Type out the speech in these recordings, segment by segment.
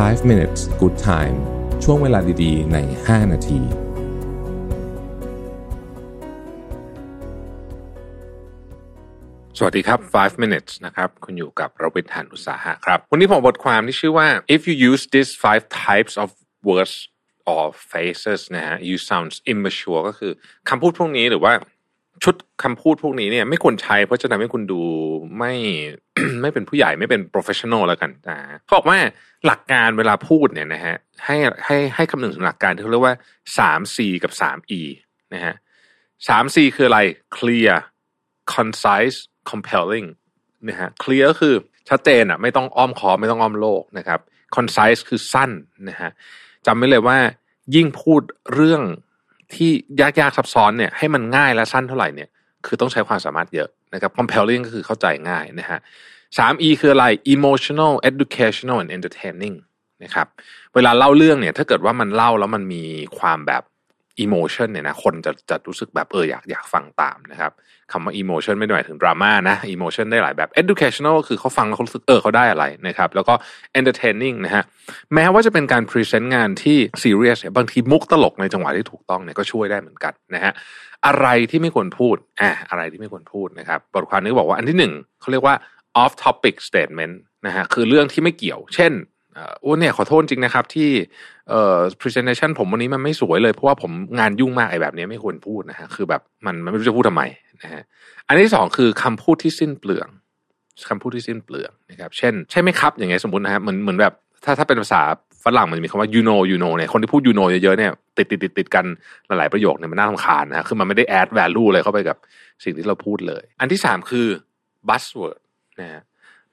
5 minutes good time ช่วงเวลาดีๆ ใน 5 นาที สวัสดีครับ 5 minutes นะครับ คุณอยู่กับระวิทย์หันอุตสาหะครับ วันนี้ผมบทความที่ชื่อว่า if you use these five types of words or phrases นะฮะ you sounds immature ก็คือคำพูดพวกนี้หรือว่า ชุดคำพูดพวกนี้เนี่ยไม่ควรใช้เพราะจะทำให้คุณดูไม่ไม่เป็นผู้ใหญ่ไม่เป็น professional แล้วกันนะเขาบอกว่าหลักการเวลาพูดเนี่ยนะฮะให้ให้ให้คำนึงถึงหลักการที่เขาเรียกว่าสาม C กับสาม E นะฮะสาม C คืออะไร clear concise compelling นะฮะ clear ก็คือชัดเจนอะไม่ต้องอ้อมค้อมไม่ต้องอ้อมโลกนะครับ concise คือสั้นนะฮะจำไว้เลยว่ายิ่งพูดเรื่อง ที่ยากๆซับซ้อนเนี่ยให้มันง่ายและสั้นเท่าไหร่เนี่ยคือต้องใช้ความสามารถเยอะนะครับ compelling ก็คือเข้าใจง่ายนะฮะสาม E คืออะไร emotional educational and entertaining นะครับ เวลาเล่าเรื่องเนี่ย ถ้าเกิดว่ามันเล่าแล้วมันมีความแบบ emotion เนี่ยนะคนจะจะรู้สึกแบบเอออยากอยากฟังตามนะครับคำว่า emotion ไม่ได้หมายถึงดราม่านะ emotion ได้หลายแบบ educational ก็คือเขาฟังแล้วเขารู้สึกเออเขาได้อะไรนะครับแล้วก็ entertaining นะฮะแม้ว่าจะเป็นการ present งานที่ serious เนี่ยบางทีมุกตลกในจังหวะที่ถูกต้องเนี่ยก็ช่วยได้เหมือนกันนะฮะอะไรที่ไม่ควรพูดอะอะไรที่ไม่ควรพูดนะครับบทความนี้บอกว่าอันที่หนึ่งเขาเรียกว่า off topic statement นะฮะคือเรื่องที่ไม่เกี่ยว เช่น โอ้เนี่ยขอโทษจริงนะครับ ที่เอ่อ presentation ผมวันนี้มันไม่สวยเลยเพราะว่าผมงานยุ่งมากไอ้แบบนี้ไม่ควรพูดนะฮะคือแบบมันมันไม่รู้จะพูดทำไมนะฮะอันที่สองคือคำพูดที่สิ้นเปลืองคำพูดที่สิ้นเปลืองนะครับ เช่น ใช่ไหมครับอย่างเงี้ยสมมตินะฮะเหมือนเหมือนแบบถ้าถ้าเป็นภาษาฝรั่งมันจะมีคำว่า you know you know เนี่ยคนที่พูด you know เยอะๆเนี่ยติดติดติดติดกันหลายๆประโยคเนี่ยมันน่ารำคาญนะฮะคือมันไม่ได้ add value เลยเข้าไปกับสิ่งที่เราพูดเลย อันที่สามคือ buzzword นะฮะ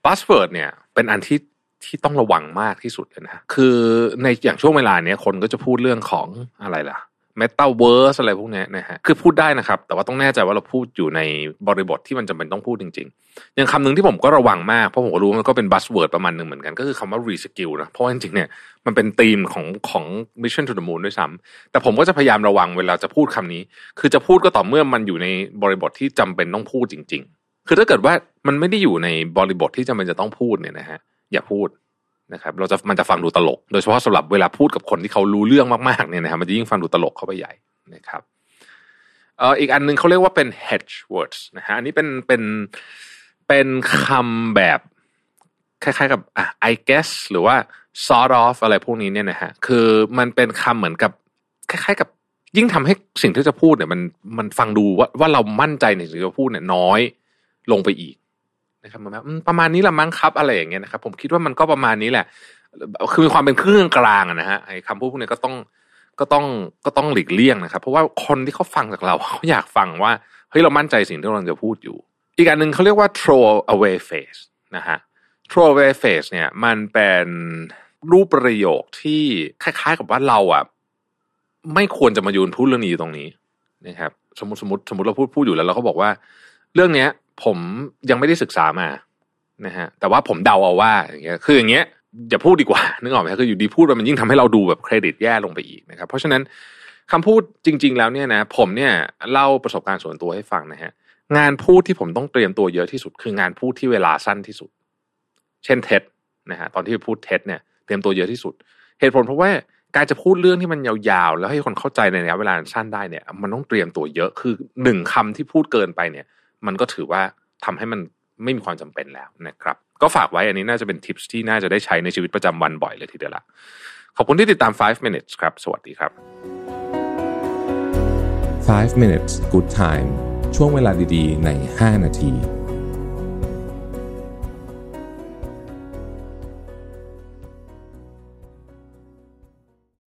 buzzword เนี่ยเป็นอันที่ ที่ต้องระวังมากที่สุดเลยนะ คือในอย่างช่วงเวลาเนี้ยคนก็จะพูดเรื่องของอะไรล่ะ Metaverse อะไรพวกนี้นะฮะ คือพูดได้นะครับ แต่ว่าต้องแน่ใจว่าเราพูดอยู่ในบริบทที่มันจำเป็นต้องพูดจริงๆ อย่างคำหนึ่งที่ผมก็ระวังมาก เพราะผมก็รู้มันก็เป็นบัสเวิร์ดประมาณหนึ่งเหมือนกัน ก็คือคำว่า reskill นะ เพราะจริงๆเนี่ยมันเป็นธีมของของ mission to the moon ด้วยซ้ำ แต่ผมก็จะพยายามระวังเวลาจะพูดคำนี้ คือจะพูดก็ต่อเมื่อมันอยู่ในบริบทที่จำเป็นต้องพูดจริง ๆ คือถ้าเกิดว่ามันไม่ได้อยู่ในบริบทที่จำเป็นจะต้องพูดเนี่ยนะฮะ อย่าพูดนะครับ เราจะมันจะฟังดูตลก โดยเฉพาะสำหรับเวลาพูดกับคนที่เขารู้เรื่องมากๆเนี่ยนะครับมันจะยิ่งฟังดูตลกเข้าไปใหญ่นะครับเอ่ออีกอันนึงเขาเรียกว่าเป็น hedge words นะฮะอันนี้เป็นเป็นเป็นคำแบบคล้ายๆกับอะ I guess หรือว่า sort of อะไรพวกนี้เนี่ยนะฮะคือมันเป็นคำเหมือนกับคล้ายๆกับยิ่งทำให้สิ่งที่จะพูดเนี่ยมันมันฟังดูว่าว่าเรามั่นใจในสิ่งที่จะพูดเนี่ยน้อยลงไปอีก นะครับมันประมาณนี้ละมั้งครับอะไรอย่างเงี้ยนะครับ ผมคิดว่ามันก็ประมาณนี้แหละ คือมีความเป็นเครื่องกลางนะฮะไอ้คำพูดพวกนี้ก็ต้องก็ต้องก็ต้องหลีกเลี่ยงนะครับ เพราะว่าคนที่เขาฟังจากเราเขาอยากฟังว่าเฮ้ยเรามั่นใจสิ่งที่เราจะพูดอยู่ อีกอันหนึ่งเขาเรียกว่า throw away face นะฮะ throw away face เนี่ย มันเป็นรูปประโยคที่คล้าย ๆ กับว่าเราอะไม่ควรจะมายืนพูดเรื่องนี้ตรงนี้นะครับ สมมติสมมติสมมติเราพูดพูดอยู่แล้วเราก็บอกว่า เรื่องเนี้ย ผมยังไม่ได้ศึกษามานะฮะแต่ว่าผมเดาเอาว่าอย่างเงี้ยคืออย่างเงี้ยอย่าพูดดีกว่านึกออกไหมคืออยู่ดีพูดมันยิ่งทำให้เราดูแบบเครดิตแย่ลงไปอีกนะครับ เพราะฉะนั้นคำพูดจริง ๆ แล้วเนี่ยนะผมเนี่ยเล่าประสบการณ์ส่วนตัวให้ฟังนะฮะงานพูดที่ผมต้องเตรียมตัวเยอะที่สุด คืองานพูดที่เวลาสั้นที่สุด เช่นเท็ดนะฮะตอนที่พูดเท็ดเนี่ยเตรียมตัวเยอะที่สุด เหตุผลเพราะว่าการจะพูดเรื่องที่มันยาวๆ แล้วให้คนเข้าใจในระยะเวลาสั้นได้เนี่ย มันต้องเตรียมตัวเยอะคือหนึ่งคำที่พูดเกินไปเนี่ย มันก็ถือว่าทำให้มันไม่มีความจำเป็นแล้วนะครับ ก็ฝากไว้อันนี้น่าจะเป็นทิปที่น่าจะได้ใช้ในชีวิตประจำวันบ่อยเลยทีเดียวละขอบคุณที่ติดตาม 5 minutes ครับ สวัสดีครับ 5 minutes good time ช่วงเวลาดีๆ ใน 5 นาที